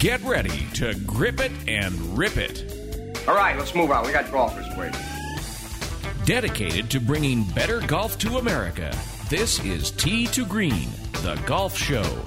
Get ready to grip it and rip it. All right, let's move on. We got golfers waiting. Dedicated to bringing better golf to America, this is Tee to Green, the golf show.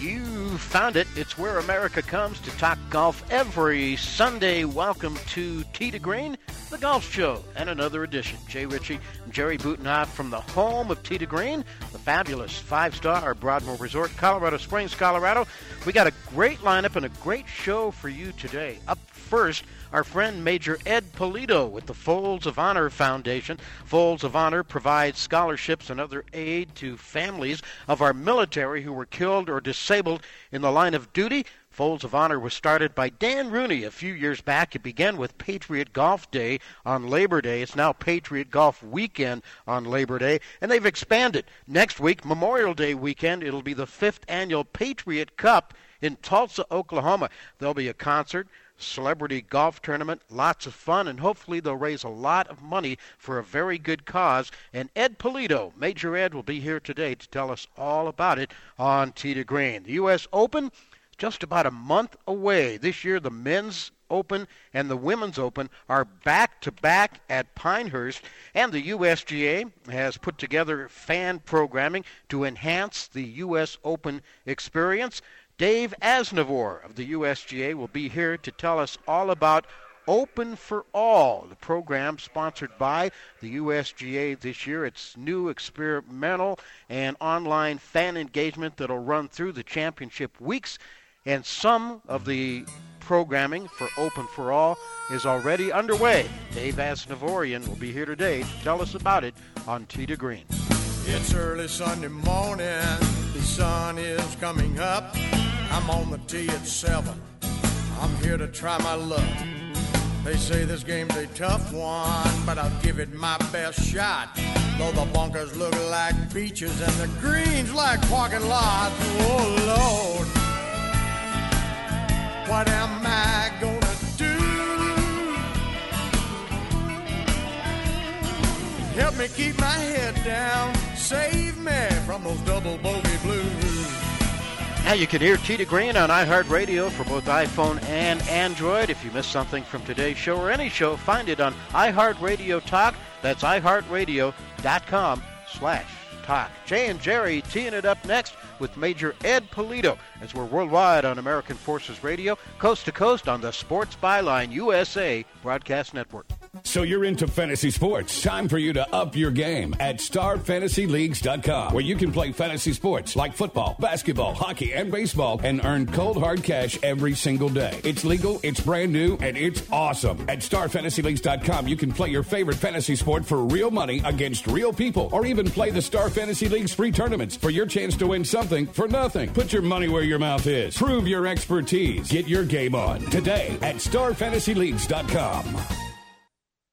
You found it. It's where America comes to talk golf every Sunday. Welcome to Tee to Green, the golf show, and another edition. Jay Ritchie and Jerry Butenhoff from the home of Tee to Green, the fabulous five star Broadmoor Resort, Colorado Springs, Colorado. We got a great lineup and a great show for you today. Up first, our friend Major Ed Polito with the Folds of Honor Foundation. Folds of Honor provides scholarships and other aid to families of our military who were killed or disabled in the line of duty. Folds of Honor was started by Dan Rooney a few years back. It began with Patriot Golf Day on Labor Day. It's now Patriot Golf Weekend on Labor Day, and they've expanded. Next week, Memorial Day weekend, it'll be the fifth annual Patriot Cup in Tulsa, Oklahoma. There'll be a concert, celebrity golf tournament, lots of fun, and hopefully they'll raise a lot of money for a very good cause. And Ed Polito, Major Ed, will be here today to tell us all about it on to Green. The U.S. Open, just about a month away. This year, the men's Open and the Women's Open are back to back at Pinehurst, and the USGA has put together fan programming to enhance the U.S. Open experience. Dave Asnavor of the USGA will be here to tell us all about Open for All, the program sponsored by the USGA this year. It's new experimental and online fan engagement that'll run through the championship weeks, and some of the programming for Open for All is already underway. Dave Asnavorian will be here today to tell us about it on Tee to Green. It's early Sunday morning, the sun is coming up. I'm on the tee at seven. I'm here to try my luck. They say this game's a tough one, but I'll give it my best shot. Though the bunkers look like beaches and the greens like parking lots. Oh Lord, what am I gonna do? Help me keep my head down, save me from those double bogey blues. Now you can hear to Green on iHeartRadio for both iPhone and Android. If you missed something from today's show or any show, find it on iHeartRadio Talk. That's iHeartRadio.com slash talk. Jay and Jerry teeing it up next with Major Ed Polito as we're worldwide on American Forces Radio, coast to coast on the Sports Byline USA Broadcast Network. So you're into fantasy sports. Time for you to up your game at starfantasyleagues.com, where you can play fantasy sports like football, basketball, hockey, and baseball and earn cold hard cash every single day. It's legal, it's brand new, and it's awesome. At starfantasyleagues.com, you can play your favorite fantasy sport for real money against real people, or even play the Star Fantasy League's free tournaments for your chance to win something for nothing. Put your money where your mouth is. Prove your expertise. Get your game on today at starfantasyleagues.com.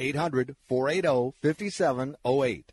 800 480 5708.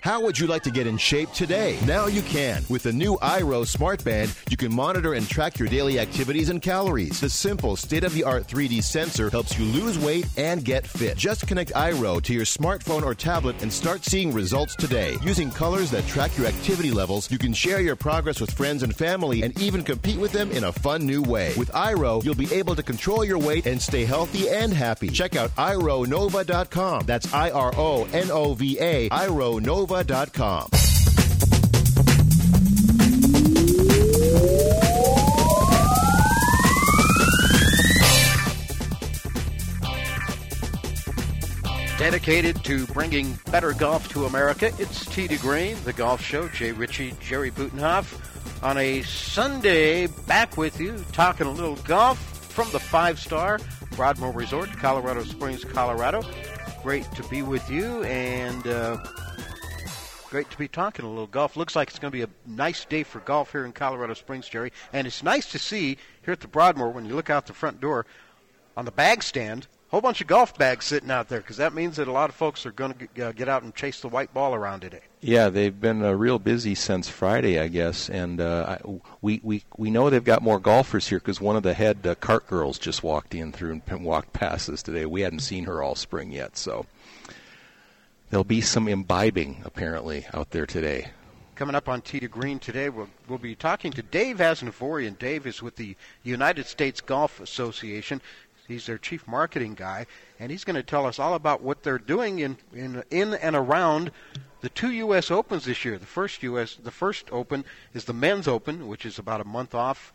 How would you like to get in shape today? Now you can. With the new iRo Smart Band, you can monitor and track your daily activities and calories. The simple, state of the art 3D sensor helps you lose weight and get fit. Just connect iRo to your smartphone or tablet and start seeing results today. Using colors that track your activity levels, you can share your progress with friends and family and even compete with them in a fun new way. With iRo, you'll be able to control your weight and stay healthy and happy. Check out ironova.com. That's I-R-O-N-O-V-A, I R O N O V A, ironova.com. Dedicated to bringing better golf to America, it's T Green, the golf show. Jay Ritchie, Jerry Butenhoff. On a Sunday, back with you, talking a little golf from the five star Broadmoor Resort, Colorado Springs, Colorado. Great to be with you, and uh, great to be talking a little golf. Looks like it's going to be a nice day for golf here in Colorado Springs, Jerry. And it's nice to see here at the Broadmoor when you look out the front door on the bag stand, a whole bunch of golf bags sitting out there because that means that a lot of folks are going to get out and chase the white ball around today. Yeah, they've been uh, real busy since Friday, I guess, and uh, we we we know they've got more golfers here because one of the head uh, cart girls just walked in through and walked past us today. We hadn't seen her all spring yet, so there'll be some imbibing apparently out there today. Coming up on to Green today, we'll, we'll be talking to Dave Asnavorian. Dave is with the United States Golf Association. He's their chief marketing guy, and he's going to tell us all about what they're doing in, in in and around the two U.S. Opens this year. The first U.S. the first Open is the Men's Open, which is about a month off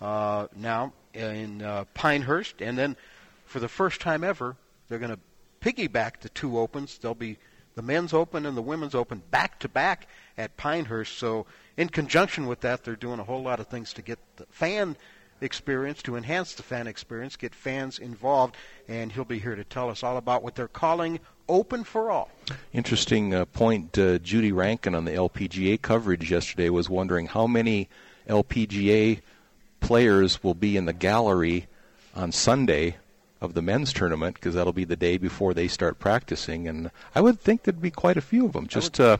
uh, now in uh, Pinehurst, and then for the first time ever, they're going to piggyback the two Opens. They'll be the Men's Open and the Women's Open back to back at Pinehurst. So in conjunction with that, they're doing a whole lot of things to get the fan experience, to enhance the fan experience, get fans involved, and he'll be here to tell us all about what they're calling Open for All. Interesting uh, point. Uh, Judy Rankin on the LPGA coverage yesterday was wondering how many LPGA players will be in the gallery on Sunday of the men's tournament because that'll be the day before they start practicing, and I would think there'd be quite a few of them. Just uh,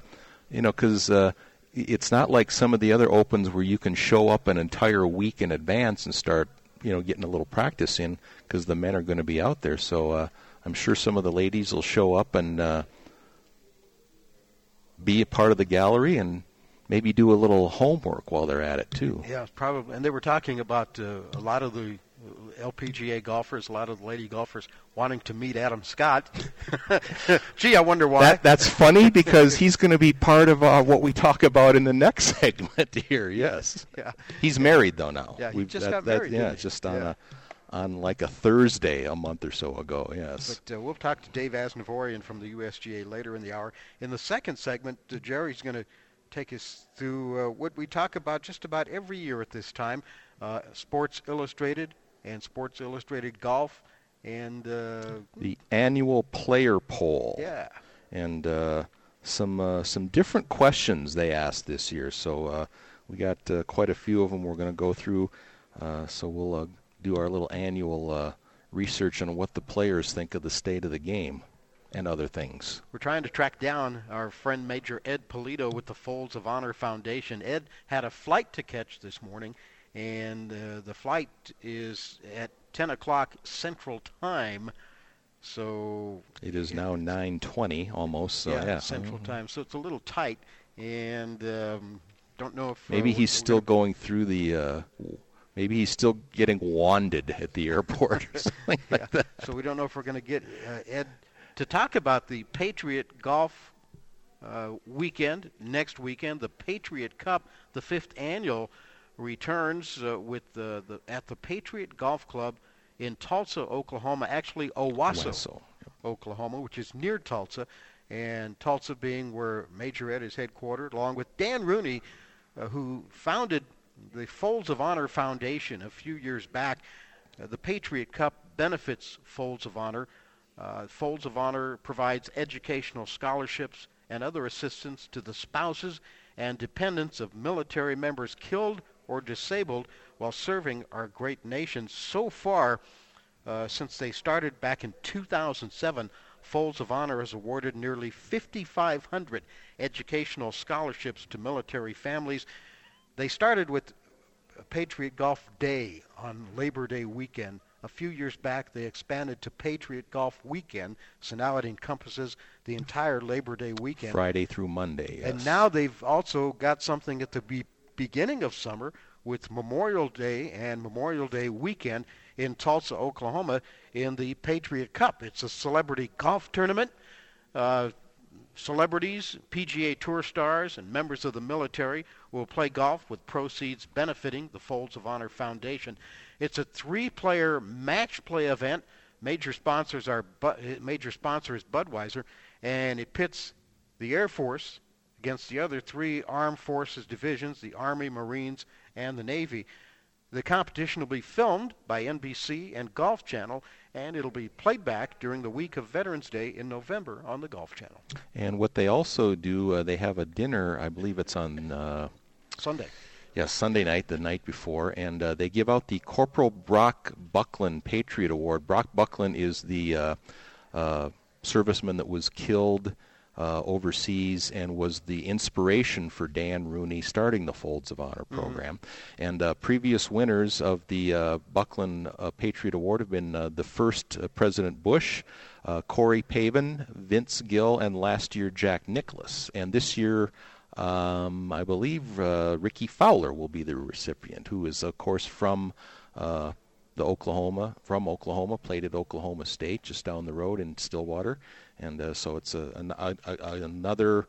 you know, because uh, it's not like some of the other opens where you can show up an entire week in advance and start you know getting a little practice in because the men are going to be out there. So uh, I'm sure some of the ladies will show up and uh, be a part of the gallery and maybe do a little homework while they're at it too. Yeah, probably. And they were talking about uh, a lot of the LPGA golfers, a lot of the lady golfers wanting to meet Adam Scott. Gee, I wonder why. That, that's funny because he's going to be part of uh, what we talk about in the next segment here. Yes. Yeah. He's married though now. Yeah, he We've, just that, got that, married. Yeah, just on yeah. a on like a Thursday a month or so ago. Yes. But uh, we'll talk to Dave Asnavorian from the USGA later in the hour. In the second segment, uh, Jerry's going to take us through uh, what we talk about just about every year at this time uh, Sports Illustrated and Sports Illustrated Golf. And uh, the annual player poll. yeah, and uh, some uh, some different questions they asked this year. So uh, we got uh, quite a few of them. We're going to go through. Uh, so we'll uh, do our little annual uh, research on what the players think of the state of the game and other things. we're trying to track down our friend Major Ed Polito with the Folds of Honor Foundation. Ed had a flight to catch this morning, and uh, the flight is at 10 o'clock Central Time. So It is now 9:20 almost. So yeah, Central Time. So it's a little tight, and um, don't know if Maybe uh, he's we're still gonna- going through the. Uh, maybe he's still getting wanded at the airport or something like that. So we don't know if we're going to get uh, Ed to talk about the Patriot Golf uh, weekend next weekend. The Patriot Cup, the fifth annual, returns uh, with the, the at the Patriot Golf Club in Tulsa, Oklahoma. Actually, Owasso, Owasso, Oklahoma, which is near Tulsa. and Tulsa being where Major Ed is headquartered, along with Dan Rooney, uh, who founded the Folds of Honor Foundation a few years back. Uh, the Patriot Cup benefits Folds of Honor. Uh, Folds of Honor provides educational scholarships and other assistance to the spouses and dependents of military members killed or disabled while serving our great nation. So far, uh, since they started back in 2007, Folds of Honor has awarded nearly 5,500 educational scholarships to military families. They started with Patriot Golf Day on Labor Day weekend. A few years back, they expanded to Patriot Golf Weekend, so now it encompasses the entire Labor Day weekend. Friday through Monday. Yes. And now they've also got something at the beginning of summer with Memorial Day and Memorial Day weekend in Tulsa, Oklahoma, in the Patriot Cup. It's a celebrity golf tournament. Uh, celebrities, PGA Tour stars, and members of the military will play golf with proceeds benefiting the Folds of Honor Foundation. It's a three-player match play event. Major sponsors are major sponsor is Budweiser, and it pits the Air Force against the other three armed forces divisions: the Army, Marines, and the Navy. The competition will be filmed by NBC and Golf Channel, and it'll be played back during the week of Veterans Day in November on the Golf Channel. And what they also do, uh, they have a dinner. I believe it's on uh, Sunday. Yes, Sunday night, the night before, and uh, they give out the Corporal Brock Buckland Patriot Award. Brock Buckland is the uh, uh, serviceman that was killed uh, overseas and was the inspiration for Dan Rooney starting the Folds of Honor mm-hmm. program. Mm-hmm. And uh, previous winners of the uh, Buckland uh, Patriot Award have been uh, the first uh, President Bush, Corey Pavin, Vince Gill, and last year Jack Nicklaus. And this year, um, I believe Rickie Fowler will be the recipient, who is, of course, from the Oklahoma, from Oklahoma, played at Oklahoma State, just down the road in Stillwater, and uh, so it's a, a, a, another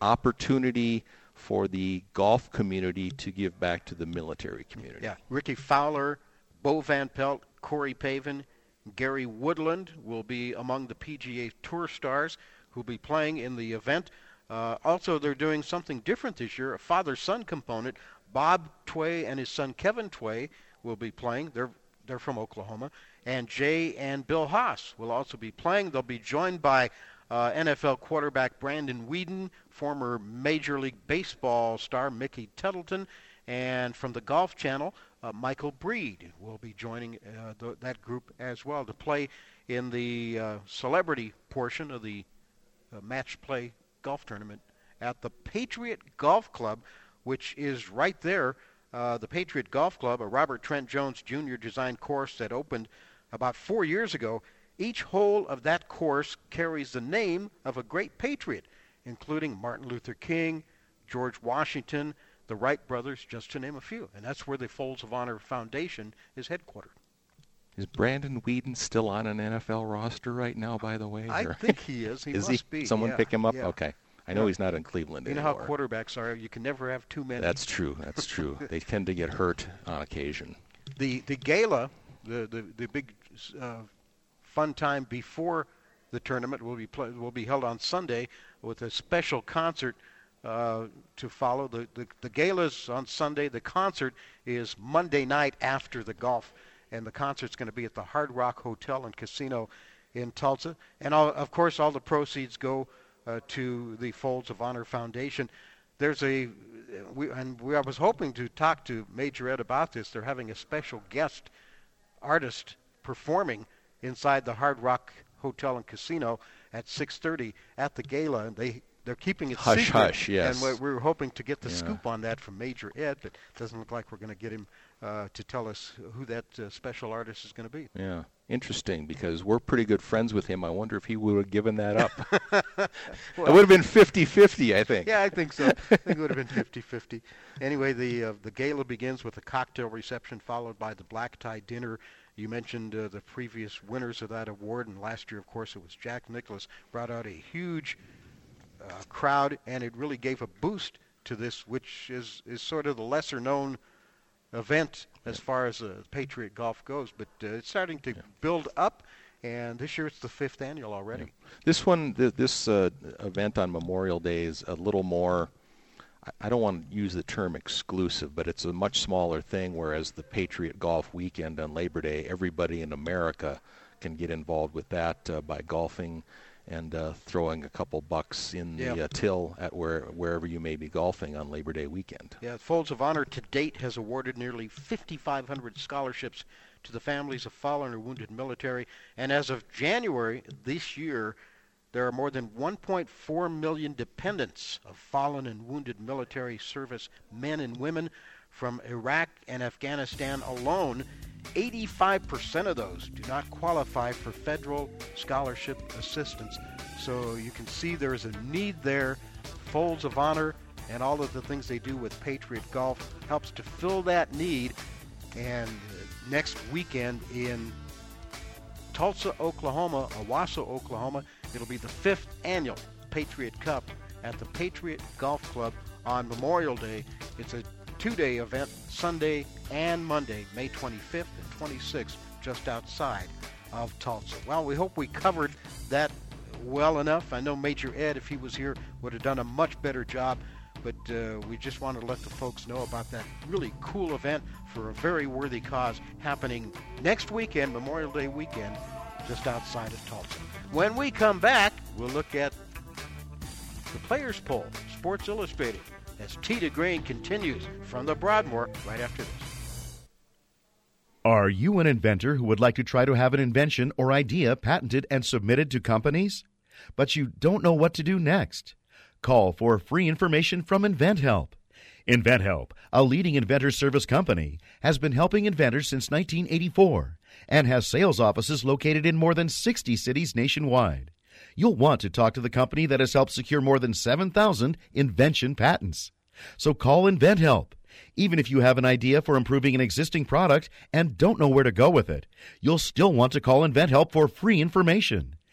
opportunity for the golf community to give back to the military community. Yeah, Rickie Fowler, Bo Van Pelt, Corey Pavin, Gary Woodland will be among the PGA Tour stars who'll be playing in the event. Uh, also, they're doing something different this year, a father-son component. Bob Tway and his son Kevin Tway will be playing. They're they're from Oklahoma, and Jay and Bill Haas will also be playing. They'll be joined by uh, NFL quarterback Brandon Weeden, former Major League Baseball star Mickey Tettleton, and from the Golf Channel, uh, Michael Breed will be joining uh, th- that group as well to play in the uh, celebrity portion of the uh, match play golf tournament at the Patriot Golf Club, which is right there. Uh, the Patriot Golf Club, a Robert Trent Jones Jr. designed course that opened about four years ago, each hole of that course carries the name of a great patriot, including Martin Luther King, George Washington, the Wright brothers, just to name a few. And that's where the Folds of Honor Foundation is headquartered. Is Brandon Weeden still on an NFL roster right now, by the way? I think he is. He is must he? be. Someone yeah. pick him up? Yeah. Okay. I know he's not in Cleveland you anymore. know how quarterbacks are. You can never have too many. That's true. That's true. they tend to get hurt on occasion. The the gala, the the, the big uh, fun time before the tournament will be play, will be held on Sunday with a special concert uh, to follow. The, the the gala's on Sunday. The concert is Monday night after the golf, and the concert's going to be at the Hard Rock Hotel and Casino in Tulsa. And all, of course, all the proceeds go uh, to the Folds of Honor Foundation. There's a, we, and we, I was hoping to talk to Major Ed about this. They're having a special guest artist performing inside the Hard Rock Hotel and Casino at 6:30 at the gala. And they they're keeping it hush, secret. Hush, yes. And we're, we're hoping to get the yeah. scoop on that from Major Ed, but it doesn't look like we're going to get him uh, to tell us who that uh, special artist is going to be. Yeah, interesting because we're pretty good friends with him. I wonder if he would have given that up. well, it would have been 50-50, I think. Yeah, I think so. I think it would have been 50-50. Anyway, the uh, the gala begins with a cocktail reception followed by the black tie dinner. You mentioned uh, the previous winners of that award, and last year, of course, it was Jack Nicklaus. Brought out a huge uh, crowd, and it really gave a boost to this, which is is sort of the lesser known event as far as uh, Patriot golf goes. But uh, it's starting to build up, and this year it's the fifth annual already. Yeah. This one, th- this uh, event on Memorial Day is a little more. I don't want to use the term exclusive, but it's a much smaller thing. Whereas the Patriot Golf Weekend on Labor Day, everybody in America can get involved with that uh, by golfing and uh, throwing a couple bucks in the yeah. uh, till at where wherever you may be golfing on Labor Day weekend. Yeah, Folds of Honor to date has awarded nearly 5,500 scholarships to the families of fallen or wounded military, and as of January this year, there are more than 1.4 million dependents of fallen and wounded military service men and women from Iraq and Afghanistan alone. 85% of those do not qualify for federal scholarship assistance. So you can see there is a need there. Folds of Honor and all of the things they do with Patriot Golf helps to fill that need. And uh, next weekend in Tulsa, Oklahoma, Owasso, Oklahoma, it'll be the fifth annual Patriot Cup at the Patriot Golf Club on Memorial Day. It's a two day event, Sunday and Monday, May 25th and 26th, just outside of Tulsa. Well, we hope we covered that well enough. I know Major Ed, if he was here, would have done a much better job. But uh, we just want to let the folks know about that really cool event for a very worthy cause happening next weekend, Memorial Day weekend, just outside of Tulsa. When we come back, we'll look at the Players Poll, Sports Illustrated as to Green continues from the Broadmoor right after this. Are you an inventor who would like to try to have an invention or idea patented and submitted to companies? But you don't know what to do next? Call for free information from InventHelp. InventHelp, a leading inventor service company, has been helping inventors since 1984 and has sales offices located in more than 60 cities nationwide you'll want to talk to the company that has helped secure more than 7,000 invention patents. So call InventHelp. Even if you have an idea for improving an existing product and don't know where to go with it, you'll still want to call InventHelp for free information.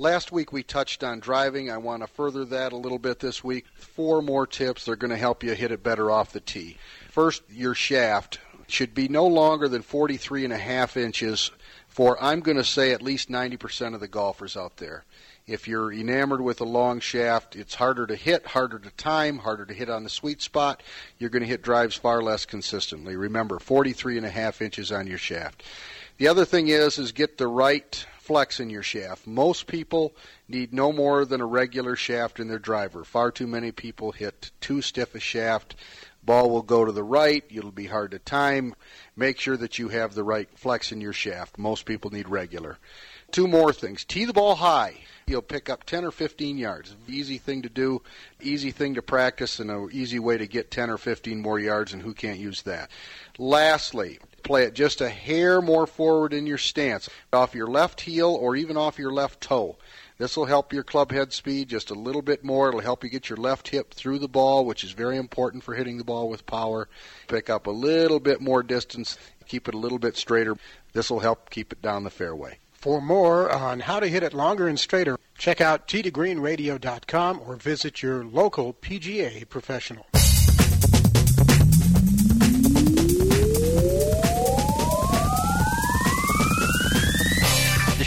Last week we touched on driving. I want to further that a little bit this week. Four more tips that are going to help you hit it better off the tee. First, your shaft should be no longer than 43 and a half inches for, I'm going to say, at least 90% of the golfers out there. If you're enamored with a long shaft, it's harder to hit, harder to time, harder to hit on the sweet spot. You're going to hit drives far less consistently. Remember, 43 and a half inches on your shaft. The other thing is, is get the right flex in your shaft. Most people need no more than a regular shaft in their driver. Far too many people hit too stiff a shaft. Ball will go to the right. It'll be hard to time. Make sure that you have the right flex in your shaft. Most people need regular. Two more things. Tee the ball high. You'll pick up 10 or 15 yards. Easy thing to do, easy thing to practice, and an easy way to get 10 or 15 more yards, and who can't use that? Lastly, play it just a hair more forward in your stance, off your left heel or even off your left toe. This will help your club head speed just a little bit more. It'll help you get your left hip through the ball, which is very important for hitting the ball with power. Pick up a little bit more distance, keep it a little bit straighter. This will help keep it down the fairway. For more on how to hit it longer and straighter, check out tgreenradio.com or visit your local PGA professional.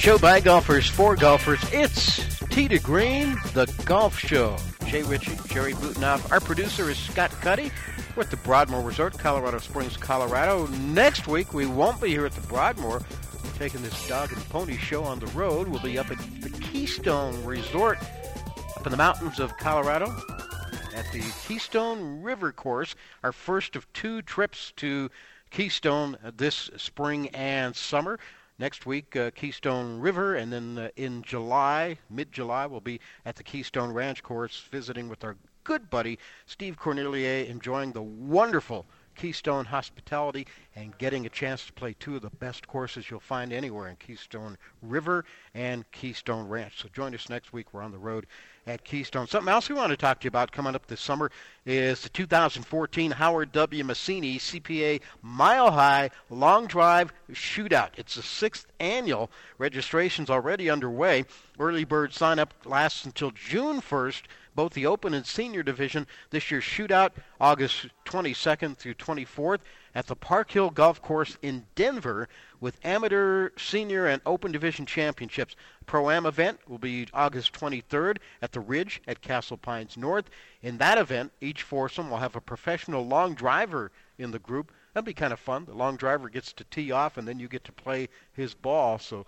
Show by golfers for golfers. It's Tee to Green, the golf show. Jay Ritchie, Jerry Butenhoff. Our producer is Scott Cuddy. We're at the Broadmoor Resort, Colorado Springs, Colorado. Next week, we won't be here at the Broadmoor. We're taking this dog and pony show on the road. We'll be up at the Keystone Resort up in the mountains of Colorado at the Keystone River Course, our first of two trips to Keystone this spring and summer. Next week, uh, Keystone River, and then uh, in July, mid July, we'll be at the Keystone Ranch course visiting with our good buddy Steve Cornelier, enjoying the wonderful Keystone hospitality and getting a chance to play two of the best courses you'll find anywhere in Keystone River and Keystone Ranch. So join us next week. We're on the road at Keystone. Something else we want to talk to you about coming up this summer is the 2014 Howard W. Massini CPA Mile High Long Drive Shootout. It's the sixth annual. Registration's already underway. Early bird sign up lasts until June 1st both the Open and Senior Division. This year's shootout, August 22nd through 24th, at the Park Hill Golf Course in Denver with amateur, senior, and Open Division championships. Pro Am event will be August 23rd at the Ridge at Castle Pines North. In that event, each foursome will have a professional long driver in the group. That'll be kind of fun. The long driver gets to tee off, and then you get to play his ball. So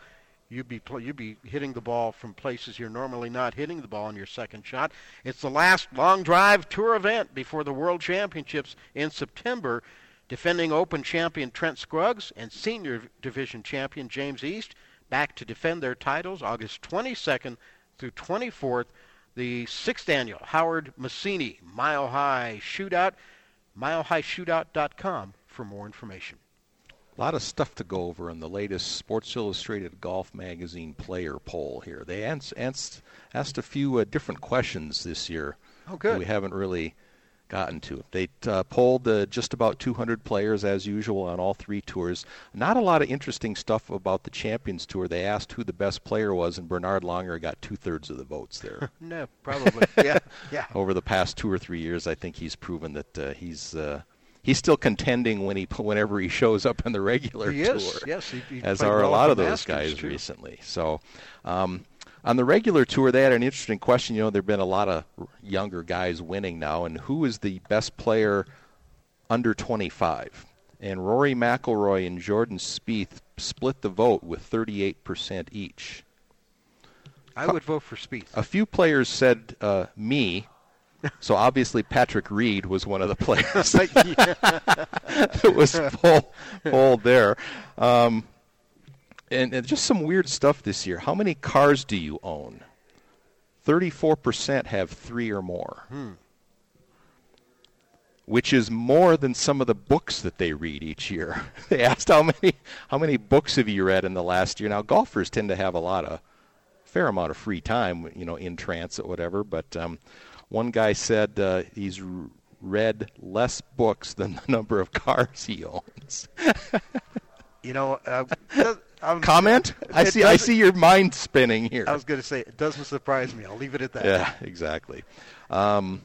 you'd be you'd be hitting the ball from places you're normally not hitting the ball in your second shot. It's the last long drive tour event before the World Championships in September. Defending Open champion Trent Scruggs and Senior Division champion James East back to defend their titles August 22nd through 24th. The sixth annual Howard Massini Mile High Shootout. MileHighShootout.com for more information. A lot of stuff to go over in the latest Sports Illustrated Golf Magazine player poll here. They asked, asked asked a few uh, different questions this year. Oh, good. We haven't really gotten to. They uh, polled uh, just about 200 players as usual on all three tours. Not a lot of interesting stuff about the Champions Tour. They asked who the best player was, and Bernard Langer got two thirds of the votes there. no, probably. yeah, yeah. Over the past two or three years, I think he's proven that uh, he's uh, he's still contending when he whenever he shows up in the regular he tour. Is, yes, he, he as are a lot of those guys too. recently. So. Um, on the regular tour, they had an interesting question. You know, there have been a lot of younger guys winning now, and who is the best player under 25? And Rory McIlroy and Jordan Spieth split the vote with 38% each. I would vote for Spieth. A few players said uh, me, so obviously Patrick Reed was one of the players that was pulled, pulled there. Um, and, and just some weird stuff this year. How many cars do you own? 34% have three or more. Hmm. Which is more than some of the books that they read each year. they asked how many how many books have you read in the last year. Now golfers tend to have a lot of fair amount of free time, you know, in transit, whatever. But um, one guy said uh, he's read less books than the number of cars he owns. You know, uh, I'm, Comment? I see. I see your mind spinning here. I was going to say it doesn't surprise me. I'll leave it at that. Yeah, exactly. Um,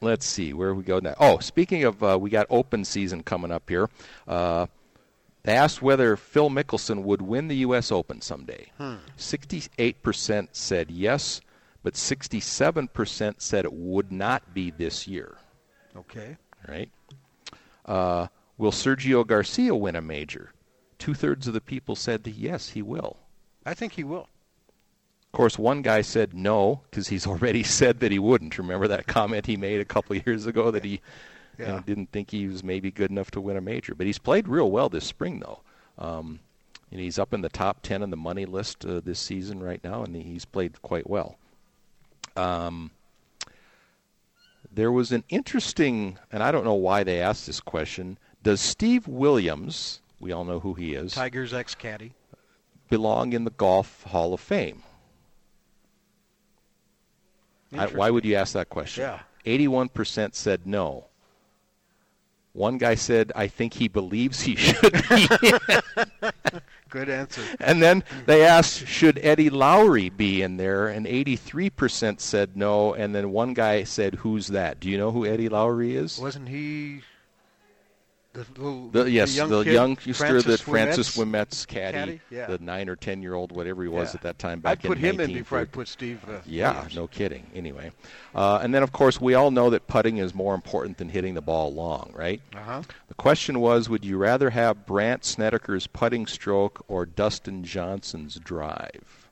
let's see where we go now. Oh, speaking of, uh, we got open season coming up here. Uh, they asked whether Phil Mickelson would win the U.S. Open someday. Hmm. Sixty-eight percent said yes, but sixty-seven percent said it would not be this year. Okay. Right? Uh, will Sergio Garcia win a major? Two thirds of the people said that yes, he will. I think he will. Of course, one guy said no because he's already said that he wouldn't. Remember that comment he made a couple of years ago that he Yeah. didn't think he was maybe good enough to win a major. But he's played real well this spring, though. Um, and he's up in the top 10 on the money list uh, this season right now, and he's played quite well. Um, there was an interesting, and I don't know why they asked this question. Does Steve Williams, we all know who he is, Tiger's ex caddy. belong in the Golf Hall of Fame? I, why would you ask that question? Yeah. 81% said no. One guy said, I think he believes he should be. Good answer. and then they asked, should Eddie Lowry be in there? And 83% said no. And then one guy said, who's that? Do you know who Eddie Lowry is? Wasn't he the little The, yes, young the kid, youngster Francis that Francis Ouimet's Wimet's caddy, caddy? Yeah. the nine or ten year old, whatever he was Yeah. at that time back I'd put in him in before I put Steve. Uh, Yeah, Williams. no kidding. Anyway, uh, and then of course we all know that putting is more important than hitting the ball long, right? Uh-huh. The question was, would you rather have Brandt Snedeker's putting stroke or Dustin Johnson's drive?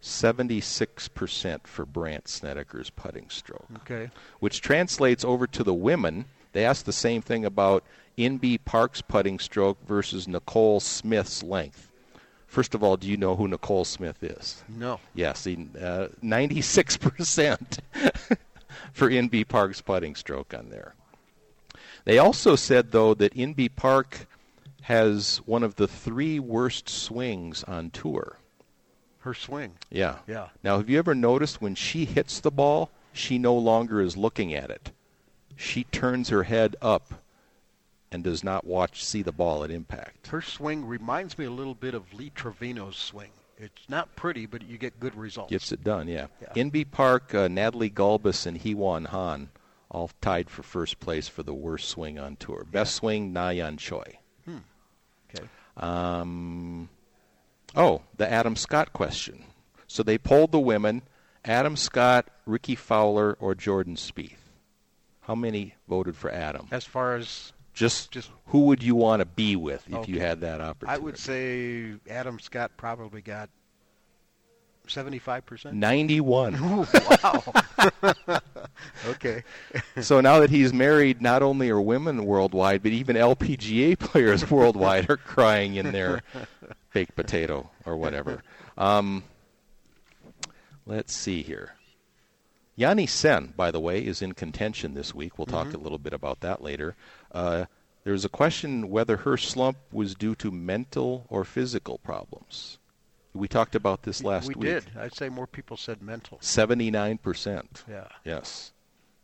Seventy-six percent for Brandt Snedeker's putting stroke Okay. which translates over to the women. They asked the same thing about Inbee Park's putting stroke versus Nicole Smith's length. First of all, do you know who Nicole Smith is? No. Yes, he, uh, 96% for Inbee Park's putting stroke on there. They also said, though, that Inbee Park has one of the three worst swings on tour. Her swing. Yeah. Yeah. Now, have you ever noticed when she hits the ball, she no longer is looking at it. She turns her head up and does not watch see the ball at impact. Her swing reminds me a little bit of Lee Trevino's swing. It's not pretty, but you get good results. Gets it done, yeah. Inbee Park, uh, Natalie Gulbis and Heewon Han all tied for first place for the worst swing on tour. Best swing, Na Yeon Choi. Hmm. Okay. Um, oh, the Adam Scott question. So they polled the women: Adam Scott, Rickie Fowler, or Jordan Spieth. How many voted for Adam? As far as Just, Just- who would you want to be with if you had that opportunity? I would say Adam Scott probably got seventy-five percent. Ninety-one. wow. okay. so now that he's married, not only are women worldwide, but even LPGA players worldwide are crying in their baked potato or whatever. Um, let's see here. Yani Tseng, by the way, is in contention this week. We'll talk Mhm. a little bit about that later. Uh, there's a question whether her slump was due to mental or physical problems. We talked about this last we week. We did. I'd say more people said mental. Seventy-nine percent. Yeah. Yes,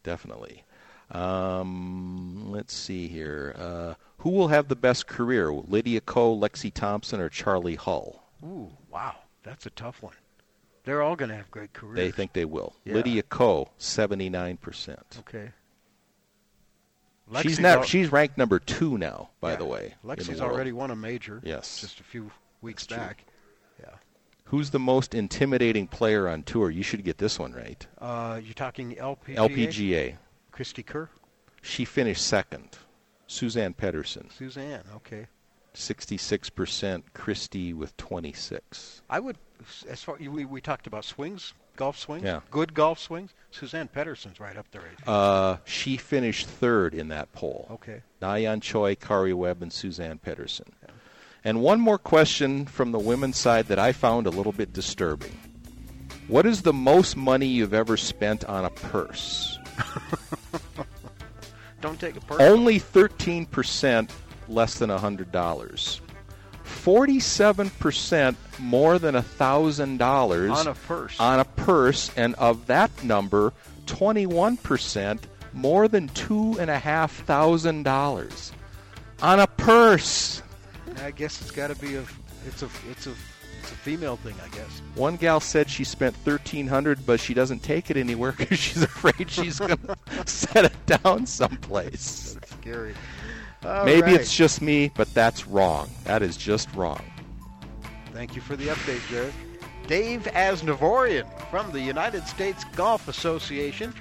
definitely. Um, let's see here. Uh, who will have the best career? Lydia Ko, Lexi Thompson, or Charlie Hull? Ooh, wow, that's a tough one. They're all going to have great careers. They think they will. Yeah. Lydia Ko, seventy-nine percent. Okay. She's Lexi's now al- she's ranked number two now. By Yeah. the way, in the Lexi's already won a major. Yes. Just a few weeks That's true. back. Yeah. Who's the most intimidating player on tour? You should get this one right. Uh, you're talking LPGA. LPGA. Cristie Kerr. She finished second. Suzann Pettersen. Suzann. Okay. 66%, Cristie with 26. I would, as far we, we talked about swings, golf swings, Yeah. good golf swings. Suzann Pettersen's right up there. Uh, she finished third in that poll. Okay. Na Yeon Choi, Karrie Webb, and Suzann Pettersen. And one more question from the women's side that I found a little bit disturbing. What is the most money you've ever spent on a purse? Don't take a purse. Only 13% less than $100. 47% more than $1,000 On a purse. on a purse, and of that number, 21% more than $2,500 on a purse. I guess it's got to be a, it's a, it's a, it's a female thing, I guess. One gal said she spent 1300 but she doesn't take it anywhere because she's afraid she's going to set it down someplace. That's scary. All Maybe right. it's just me, but that's wrong. That is just wrong. Thank you for the update, Jared. Dave Asnavorian from the United States Golf Association.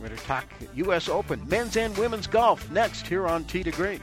We're going to talk U.S. Open, men's and women's golf next here on Tee to Green.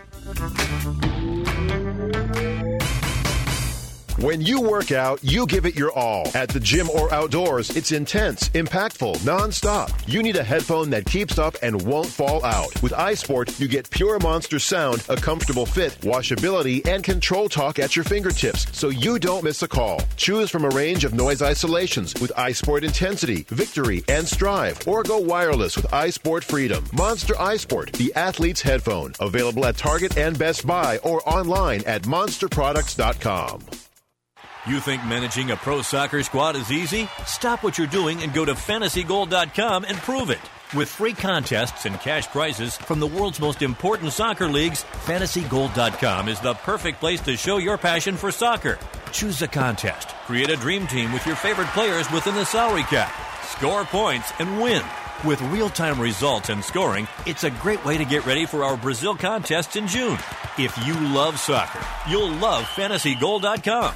When you work out, you give it your all. At the gym or outdoors, it's intense, impactful, nonstop. You need a headphone that keeps up and won't fall out. With iSport, you get pure monster sound, a comfortable fit, washability, and control talk at your fingertips, so you don't miss a call. Choose from a range of noise isolations with iSport Intensity, Victory, and Strive, or go wireless with iSport Freedom. Monster iSport, the athlete's headphone, available at Target and Best Buy or online at monsterproducts.com. You think managing a pro soccer squad is easy? Stop what you're doing and go to fantasygold.com and prove it. With free contests and cash prizes from the world's most important soccer leagues, fantasygold.com is the perfect place to show your passion for soccer. Choose a contest, create a dream team with your favorite players within the salary cap, score points, and win. With real time results and scoring, it's a great way to get ready for our Brazil contest in June. If you love soccer, you'll love fantasygold.com.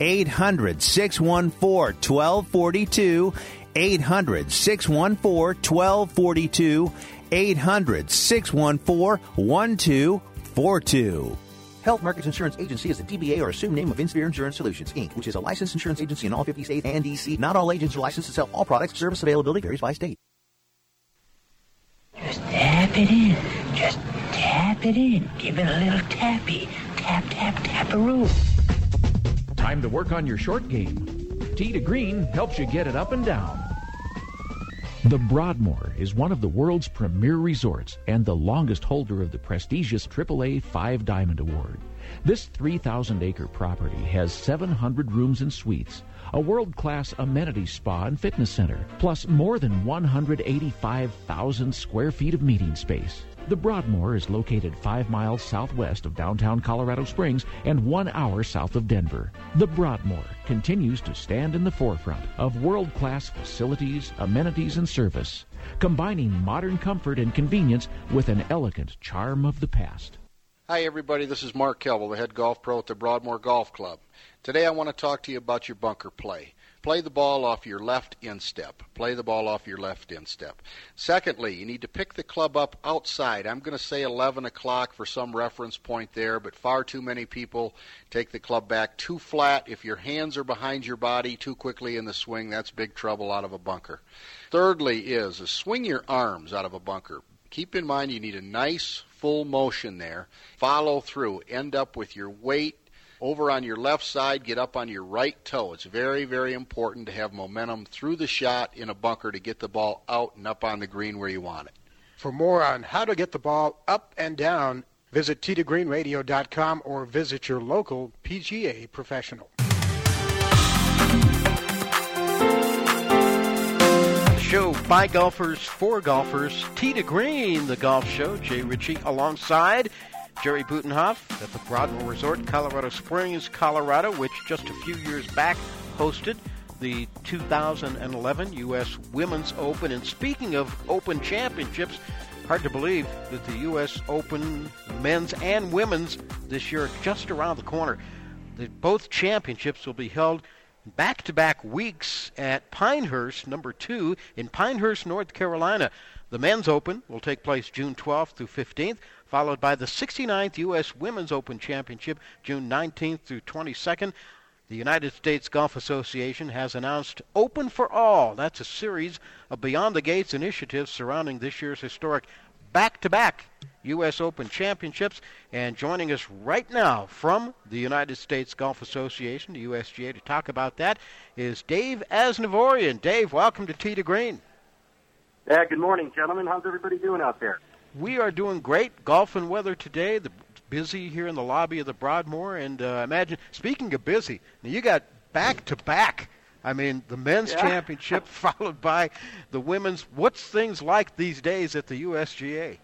800 614 1242. 800 614 1242. 800 614 1242. Health Markets Insurance Agency is a DBA or assumed name of Insphere Insurance Solutions, Inc., which is a licensed insurance agency in all 50 states and D.C. Not all agents are licensed to sell all products. Service availability varies by state. Just tap it in. Just tap it in. Give it a little tappy. Tap, tap, taparoo. Time to work on your short game. Tee to Green helps you get it up and down. The Broadmoor is one of the world's premier resorts and the longest holder of the prestigious AAA Five Diamond Award. This 3,000 acre property has 700 rooms and suites, a world class amenity spa and fitness center, plus more than 185,000 square feet of meeting space. The Broadmoor is located five miles southwest of downtown Colorado Springs and one hour south of Denver. The Broadmoor continues to stand in the forefront of world class facilities, amenities, and service, combining modern comfort and convenience with an elegant charm of the past. Hi, everybody. This is Mark Kelble, the head golf pro at the Broadmoor Golf Club. Today I want to talk to you about your bunker play. Play the ball off your left instep. Play the ball off your left instep. Secondly, you need to pick the club up outside. I'm going to say 11 o'clock for some reference point there, but far too many people take the club back too flat. If your hands are behind your body too quickly in the swing, that's big trouble out of a bunker. Thirdly is, is swing your arms out of a bunker. Keep in mind you need a nice full motion there. Follow through. End up with your weight over on your left side, get up on your right toe. It's very, very important to have momentum through the shot in a bunker to get the ball out and up on the green where you want it. For more on how to get the ball up and down, visit tgreenradio.com or visit your local PGA professional. show by golfers for golfers. Tee to Green, the golf show. Jay Ritchie alongside Jerry Butenhoff at the Broadmoor Resort, Colorado Springs, Colorado, which just a few years back hosted the 2011 U.S. Women's Open. And speaking of Open Championships, hard to believe that the U.S. Open men's and women's this year just around the corner. The, both championships will be held back to back weeks at Pinehurst, number two, in Pinehurst, North Carolina. The men's open will take place June 12th through 15th, followed by the 69th U.S. Women's Open Championship June 19th through 22nd. The United States Golf Association has announced Open for All. That's a series of Beyond the Gates initiatives surrounding this year's historic back to back U.S. Open Championships. And joining us right now from the United States Golf Association, the USGA, to talk about that is Dave Asnavorian. Dave, welcome to Tee to Green. Yeah, good morning, gentlemen. How's everybody doing out there? We are doing great. Golf and weather today. The busy here in the lobby of the Broadmoor, and uh, imagine speaking of busy, now you got back to back. I mean, the men's Yeah. championship followed by the women's. What's things like these days at the USGA?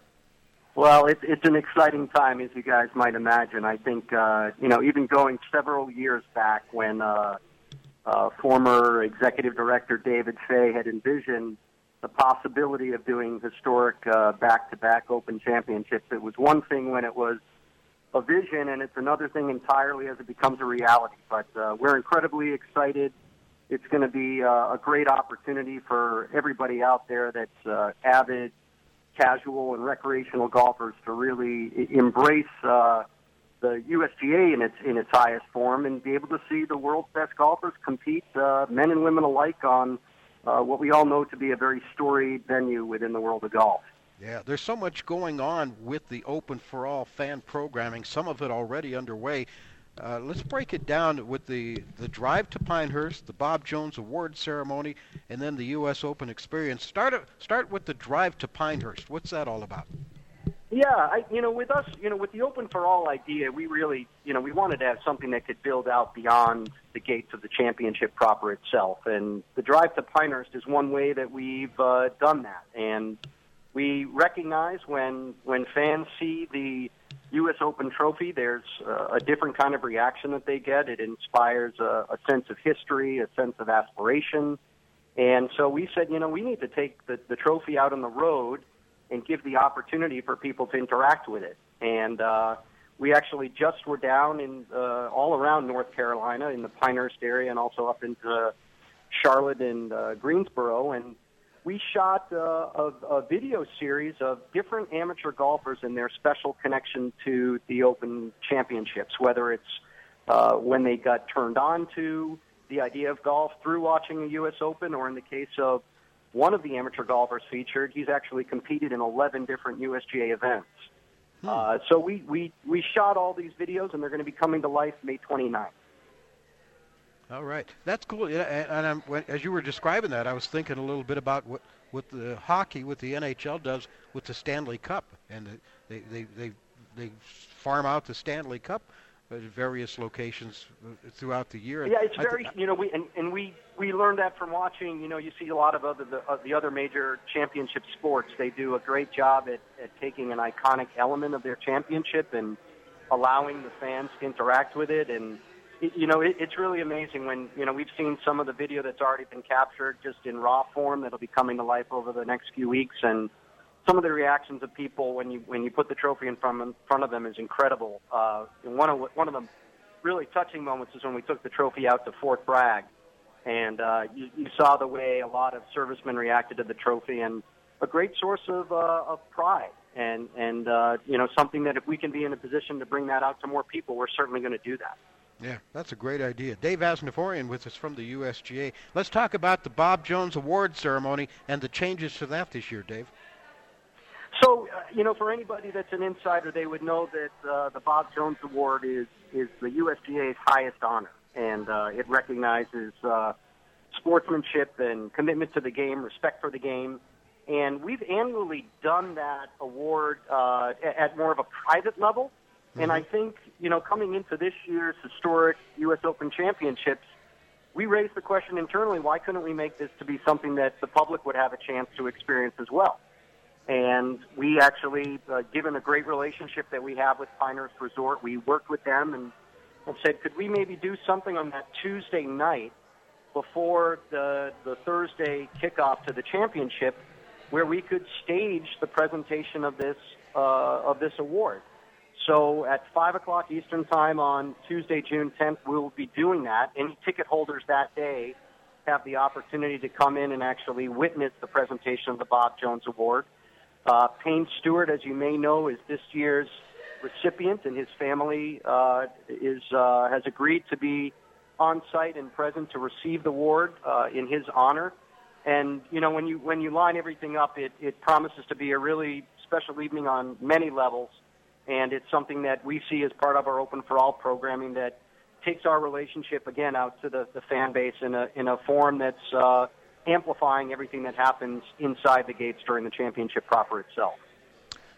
Well, it's it's an exciting time, as you guys might imagine. I think uh, you know, even going several years back when uh, uh, former executive director David Fay had envisioned the possibility of doing historic uh, back-to-back Open Championships. It was one thing when it was a vision, and it's another thing entirely as it becomes a reality. But uh, we're incredibly excited. It's going to be uh, a great opportunity for everybody out there that's uh, avid, casual, and recreational golfers to really embrace uh, the USGA in its in its highest form and be able to see the world's best golfers compete, uh, men and women alike, on uh, what we all know to be a very storied venue within the world of golf. Yeah, there's so much going on with the Open for All fan programming. Some of it already underway. Uh, let's break it down with the the drive to Pinehurst, the Bob Jones Award ceremony, and then the U.S. Open experience. Start start with the drive to Pinehurst. What's that all about? Yeah, I, you know, with us, you know, with the Open for All idea, we really, you know, we wanted to have something that could build out beyond the gates of the championship proper itself. And the drive to Pinehurst is one way that we've uh, done that. And we recognize when when fans see the U.S. Open trophy, there's uh, a different kind of reaction that they get. It inspires a, a sense of history, a sense of aspiration. And so we said, you know, we need to take the, the trophy out on the road and give the opportunity for people to interact with it. And uh, we actually just were down in uh, all around North Carolina in the Pinehurst area and also up into Charlotte and uh, Greensboro, and we shot uh, a, a video series of different amateur golfers and their special connection to the Open Championships, whether it's uh, when they got turned on to the idea of golf through watching the U.S. Open, or in the case of one of the amateur golfers featured, he's actually competed in 11 different USGA events. Uh, so we, we, we shot all these videos, and they're going to be coming to life May 29th. All right, that's cool. And, and when, as you were describing that, I was thinking a little bit about what what the hockey, what the NHL does with the Stanley Cup, and the, they, they they they farm out the Stanley Cup at various locations throughout the year. Yeah, it's very you know we and, and we we learned that from watching. You know, you see a lot of other the, uh, the other major championship sports. They do a great job at, at taking an iconic element of their championship and allowing the fans to interact with it. And it, you know, it, it's really amazing when you know we've seen some of the video that's already been captured just in raw form that'll be coming to life over the next few weeks and some of the reactions of people when you when you put the trophy in front in front of them is incredible. Uh, and one of one of the really touching moments is when we took the trophy out to Fort Bragg, and uh, you, you saw the way a lot of servicemen reacted to the trophy, and a great source of uh, of pride, and and uh, you know something that if we can be in a position to bring that out to more people, we're certainly going to do that. Yeah, that's a great idea. Dave Asnavorian with us from the USGA. Let's talk about the Bob Jones Award ceremony and the changes to that this year, Dave. So, uh, you know, for anybody that's an insider, they would know that uh, the Bob Jones Award is is the USGA's highest honor, and uh, it recognizes uh, sportsmanship and commitment to the game, respect for the game. And we've annually done that award uh, at more of a private level. And I think, you know, coming into this year's historic U.S. Open Championships, we raised the question internally why couldn't we make this to be something that the public would have a chance to experience as well? And we actually, uh, given a great relationship that we have with Pinehurst Resort, we worked with them and, and said, could we maybe do something on that Tuesday night before the, the Thursday kickoff to the championship where we could stage the presentation of this, uh, of this award? So at 5 o'clock Eastern Time on Tuesday, June 10th, we'll be doing that. Any ticket holders that day have the opportunity to come in and actually witness the presentation of the Bob Jones Award. Uh, Payne Stewart, as you may know, is this year's recipient, and his family uh, is uh, has agreed to be on site and present to receive the award uh, in his honor. And you know, when you when you line everything up, it, it promises to be a really special evening on many levels, and it's something that we see as part of our Open for All programming that takes our relationship again out to the, the fan base in a in a form that's uh, amplifying everything that happens inside the gates during the championship proper itself.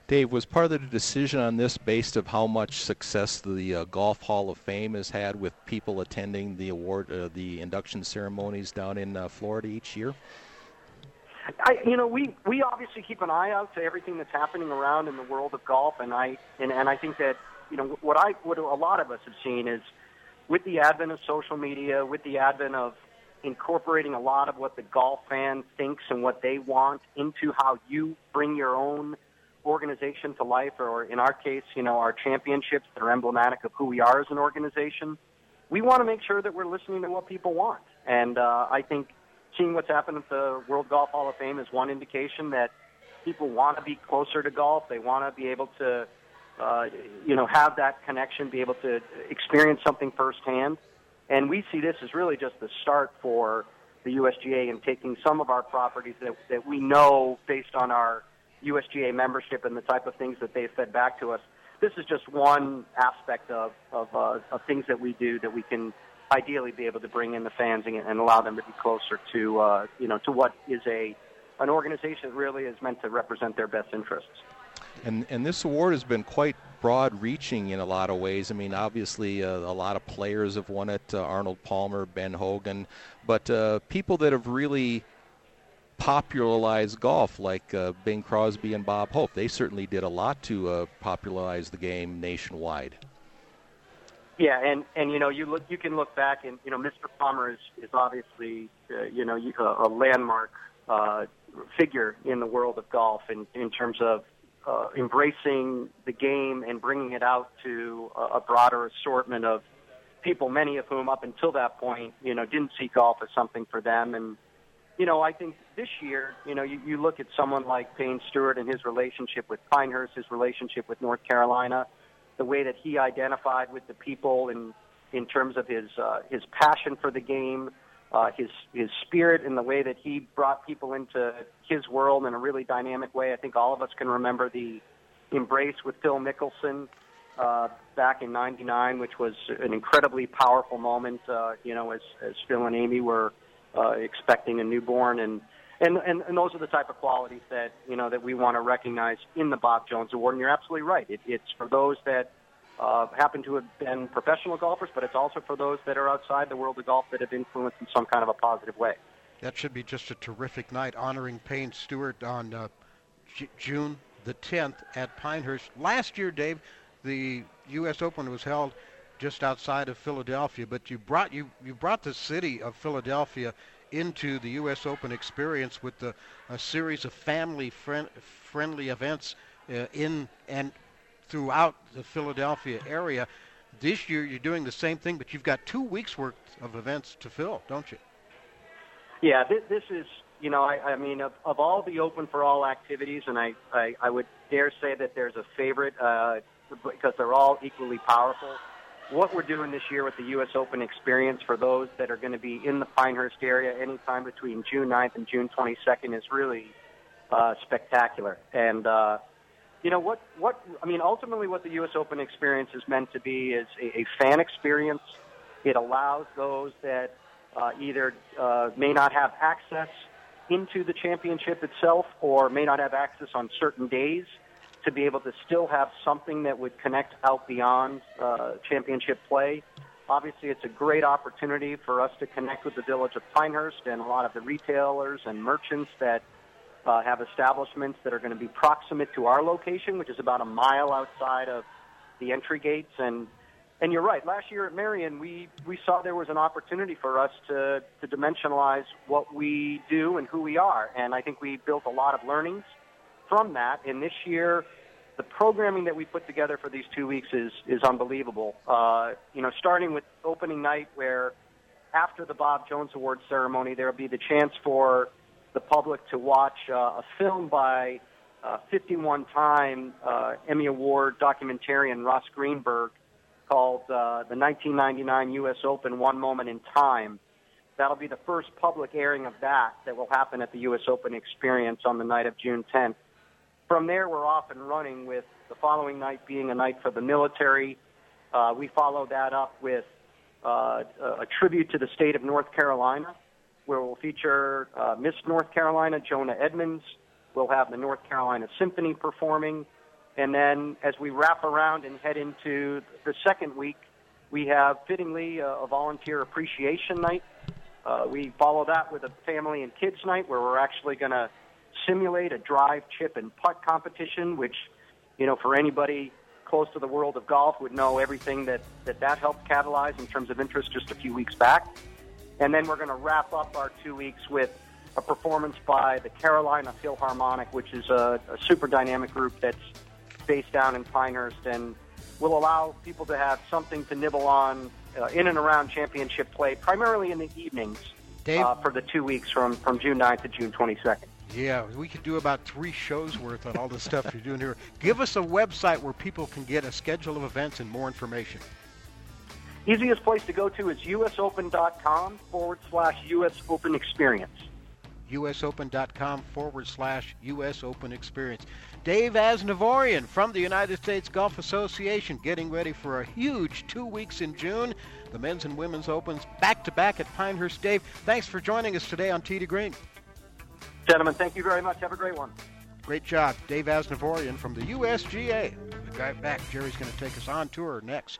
Dave, was part of the decision on this based of how much success the uh, Golf Hall of Fame has had with people attending the award, uh, the induction ceremonies down in uh, Florida each year? I, you know, we we obviously keep an eye out to everything that's happening around in the world of golf, and I and, and I think that you know what I what a lot of us have seen is with the advent of social media, with the advent of incorporating a lot of what the golf fan thinks and what they want into how you bring your own organization to life, or in our case, you know, our championships that are emblematic of who we are as an organization. We want to make sure that we're listening to what people want, and uh, I think seeing what's happened at the World Golf Hall of Fame is one indication that people want to be closer to golf. They want to be able to, uh, you know, have that connection, be able to experience something firsthand. And we see this as really just the start for the USGA in taking some of our properties that, that we know based on our USGA membership and the type of things that they've fed back to us. This is just one aspect of, of, uh, of things that we do that we can ideally be able to bring in the fans and, and allow them to be closer to, uh, you know, to what is a, an organization that really is meant to represent their best interests. And and this award has been quite broad-reaching in a lot of ways. I mean, obviously, uh, a lot of players have won it: uh, Arnold Palmer, Ben Hogan, but uh, people that have really popularized golf, like uh, Bing Crosby and Bob Hope, they certainly did a lot to uh, popularize the game nationwide. Yeah, and and you know you look you can look back and you know Mr. Palmer is is obviously uh, you know a, a landmark uh, figure in the world of golf in in terms of uh, embracing the game and bringing it out to a, a broader assortment of people, many of whom up until that point you know didn't see golf as something for them and. You know, I think this year, you know, you, you look at someone like Payne Stewart and his relationship with Pinehurst, his relationship with North Carolina, the way that he identified with the people in in terms of his uh, his passion for the game, uh, his his spirit, and the way that he brought people into his world in a really dynamic way. I think all of us can remember the embrace with Phil Mickelson uh, back in '99, which was an incredibly powerful moment. Uh, you know, as as Phil and Amy were uh, expecting a newborn and. And, and and those are the type of qualities that you know that we want to recognize in the Bob Jones Award. And you're absolutely right. It, it's for those that uh, happen to have been professional golfers, but it's also for those that are outside the world of golf that have influenced in some kind of a positive way. That should be just a terrific night honoring Payne Stewart on uh, J- June the 10th at Pinehurst. Last year, Dave, the U.S. Open was held just outside of Philadelphia, but you brought you you brought the city of Philadelphia into the U.S. Open experience with the, a series of family friend, friendly events uh, in and throughout the Philadelphia area. This year, you're doing the same thing, but you've got two weeks worth of events to fill, don't you? Yeah, this, this is you know I, I mean of, of all the open for all activities, and I, I I would dare say that there's a favorite uh, because they're all equally powerful what we're doing this year with the U.S. Open experience for those that are going to be in the Pinehurst area anytime between June 9th and June 22nd is really uh, spectacular. And, uh, you know, what, what, I mean, ultimately what the U.S. Open experience is meant to be is a, a fan experience. It allows those that uh, either uh, may not have access into the championship itself or may not have access on certain days to be able to still have something that would connect out beyond uh, championship play. Obviously, it's a great opportunity for us to connect with the village of Pinehurst and a lot of the retailers and merchants that uh, have establishments that are going to be proximate to our location, which is about a mile outside of the entry gates. And and you're right. Last year at Merion, we we saw there was an opportunity for us to to dimensionalize what we do and who we are. And I think we built a lot of learnings from that. And this year, the programming that we put together for these two weeks is is unbelievable. Uh, you know, starting with opening night, where after the Bob Jones Award ceremony, there will be the chance for the public to watch uh, a film by uh, 51-time uh, Emmy Award documentarian Ross Greenberg called uh, "The 1999 U.S. Open: One Moment in Time." That'll be the first public airing of that that will happen at the U.S. Open Experience on the night of June 10th. From there, we're off and running with the following night being a night for the military. Uh, we follow that up with uh, a tribute to the state of North Carolina, we'll feature uh, Miss North Carolina, Johna Edmonds. We'll have the North Carolina Symphony performing. And then as we wrap around and head into the second week, we have fittingly a, a volunteer appreciation night. Uh, we follow that with a family and kids night where we're actually going to simulate a drive, chip, and putt competition, which, you know, for anybody close to the world of golf would know everything that that, that helped catalyze in terms of interest just a few weeks back. And then we're going to wrap up our two weeks with a performance by the Carolina Philharmonic, which is a, a super dynamic group that's based down in Pinehurst and will allow people to have something to nibble on uh, in and around championship play, primarily in the evenings uh, for the two weeks from, from June 9th to June 22nd. Yeah, we could do about three shows worth on all the stuff you're doing here. Give us a website where people can get a schedule of events and more information. Easiest place to go to is usopen.com forward slash US Open Experience. usopen.com forward slash US Open Experience. Dave Asnavorian from the United States Golf Association getting ready for a huge two weeks in June. The men's and women's opens back to back at Pinehurst. Dave, thanks for joining us today on to Green. Gentlemen, thank you very much. Have a great one. Great job. Dave Asnavorian from the USGA. Right back. Jerry's going to take us on tour next.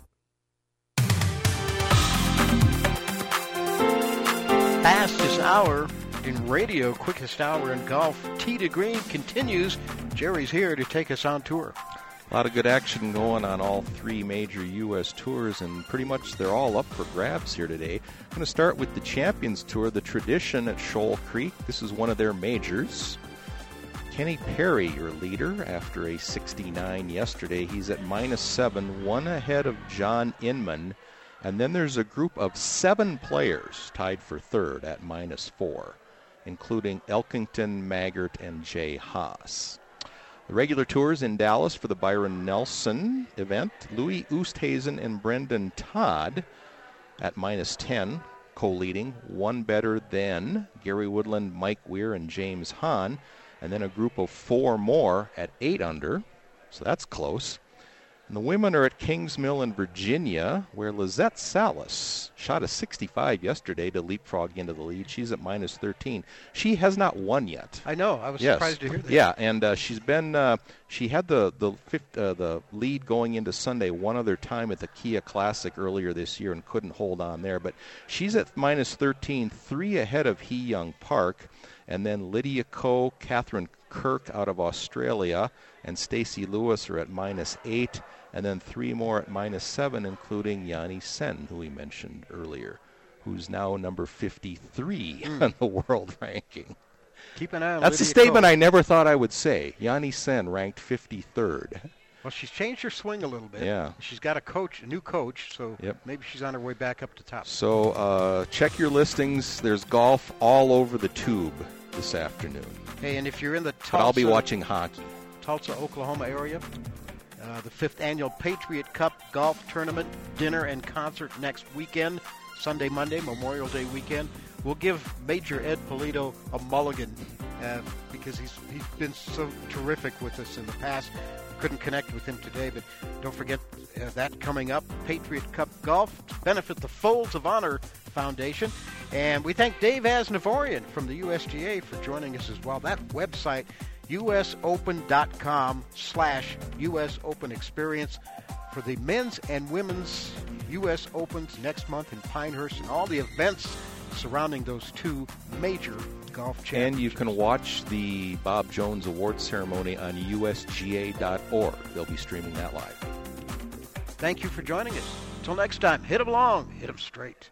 Fastest hour in radio, quickest hour in golf. Tee to Green continues. Jerry's here to take us on tour. A lot of good action going on all three major U.S. tours, and pretty much they're all up for grabs here today. I'm going to start with the Champions Tour, the tradition at Shoal Creek. This is one of their majors. Kenny Perry, your leader, after a 69 yesterday. He's at minus seven, one ahead of John Inman. And then there's a group of seven players tied for third at minus four, including Elkington, Maggert, and Jay Haas. The regular tours in Dallas for the Byron Nelson event. Louis Oosthuizen and Brendon Todd at minus 10, co leading, one better than Gary Woodland, Mike Weir, and James Hahn. And then a group of four more at eight under, so that's close. And the women are at Kingsmill in Virginia, where Lizette Salas shot a 65 yesterday to leapfrog into the lead. She's at minus 13. She has not won yet. I know. I was yes. surprised to hear that. Yeah, and uh, she's been. Uh, she had the the fifth, uh, the lead going into Sunday one other time at the Kia Classic earlier this year and couldn't hold on there. But she's at minus 13, three ahead of Hee Young Park, and then Lydia Ko, Katherine Kirk out of Australia, and Stacy Lewis are at minus eight and then three more at minus seven, including Yani Tseng, who we mentioned earlier, who's now number 53 mm. on the world ranking. Keep an eye on That's Lydia a statement Cole. I never thought I would say. Yani Tseng ranked 53rd. Well, she's changed her swing a little bit. Yeah. She's got a coach, a new coach, so yep. maybe she's on her way back up to top. So uh, check your listings. There's golf all over the tube this afternoon. Hey, and if you're in the Tulsa, but I'll be watching hockey. Tulsa, Oklahoma area, uh, the fifth annual Patriot Cup golf tournament dinner and concert next weekend, Sunday, Monday, Memorial Day weekend. We'll give Major Ed Polito a mulligan uh, because he's he's been so terrific with us in the past. Couldn't connect with him today, but don't forget uh, that coming up. Patriot Cup Golf to benefit the Folds of Honor Foundation. And we thank Dave Asnavorian from the USGA for joining us as well. That website usopen.com slash US Open Experience for the men's and women's U.S. Opens next month in Pinehurst and all the events surrounding those two major golf championships. And you can watch the Bob Jones Award Ceremony on USGA.org. They'll be streaming that live. Thank you for joining us. Until next time, hit 'em long, hit 'em straight.